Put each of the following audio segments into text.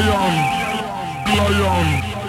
lion, lion.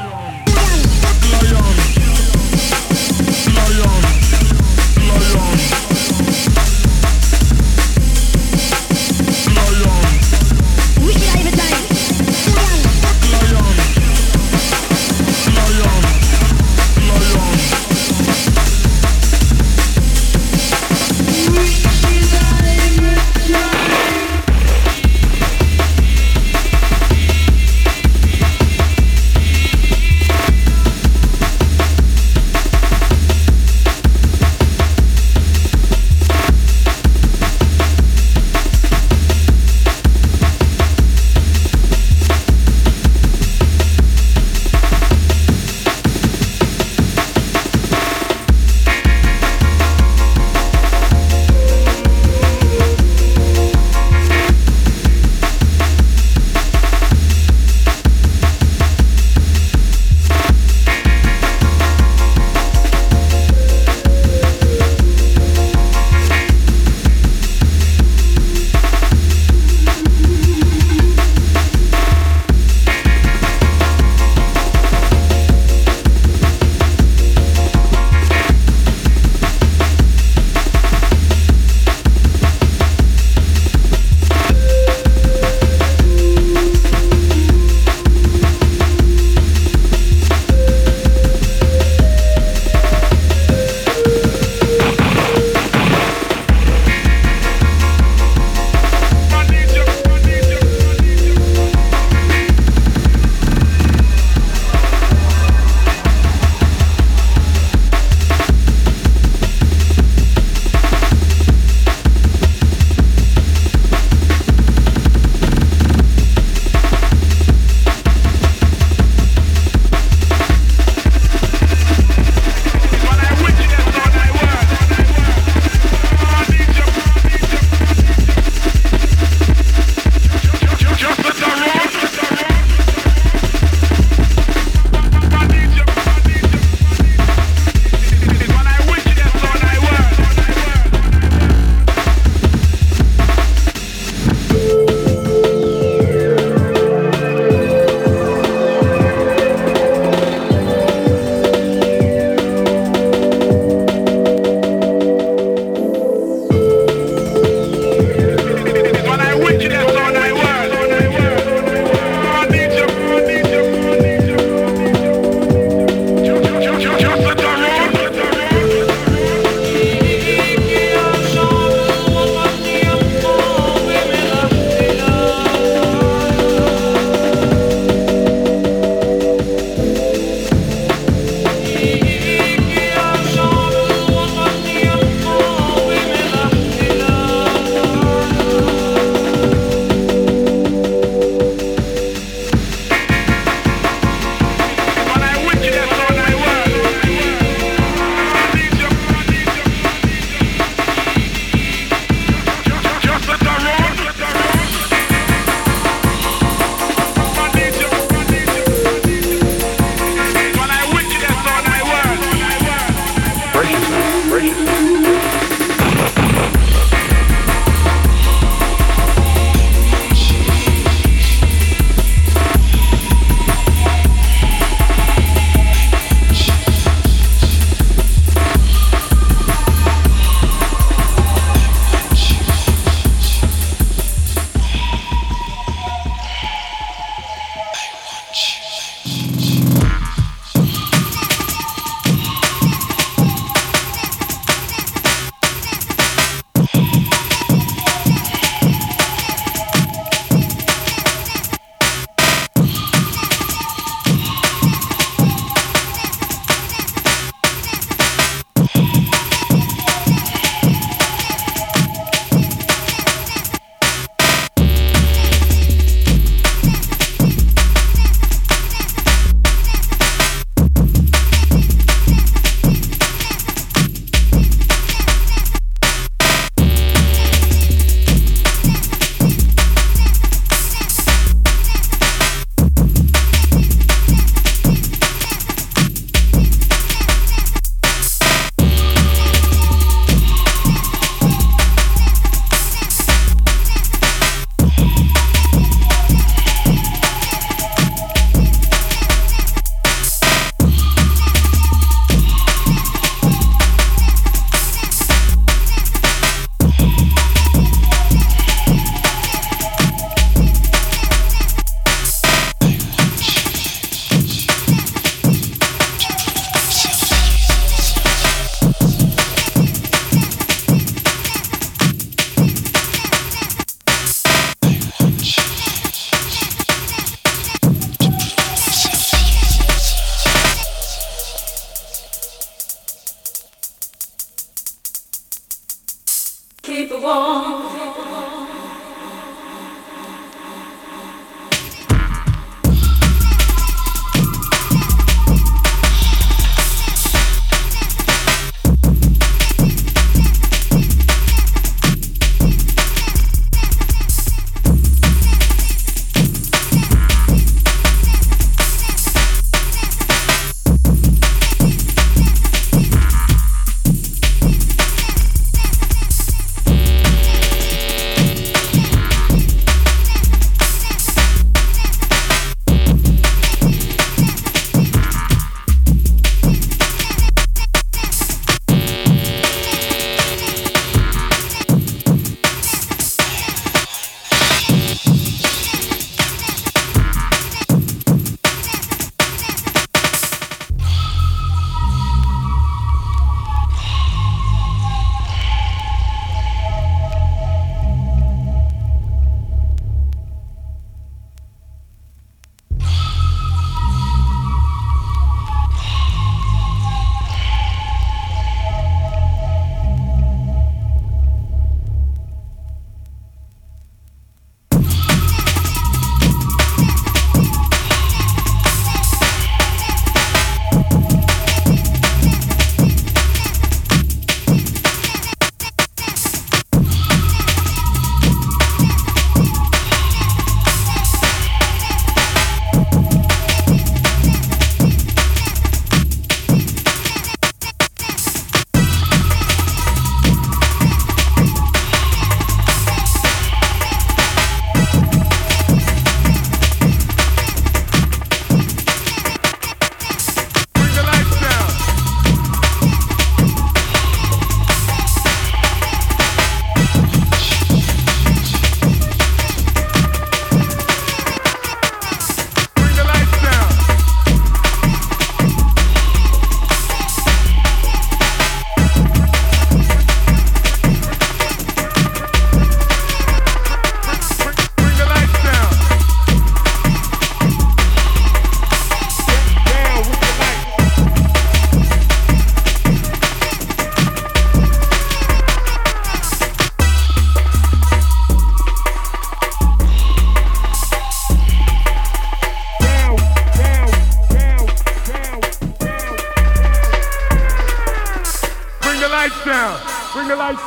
Keep it warm.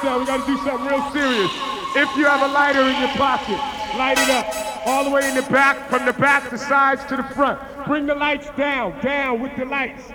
now. We got to do something real serious. If you have a lighter in your pocket, light it up. All the way in the back, from the back, the sides to the front. Bring the lights down, down with the lights.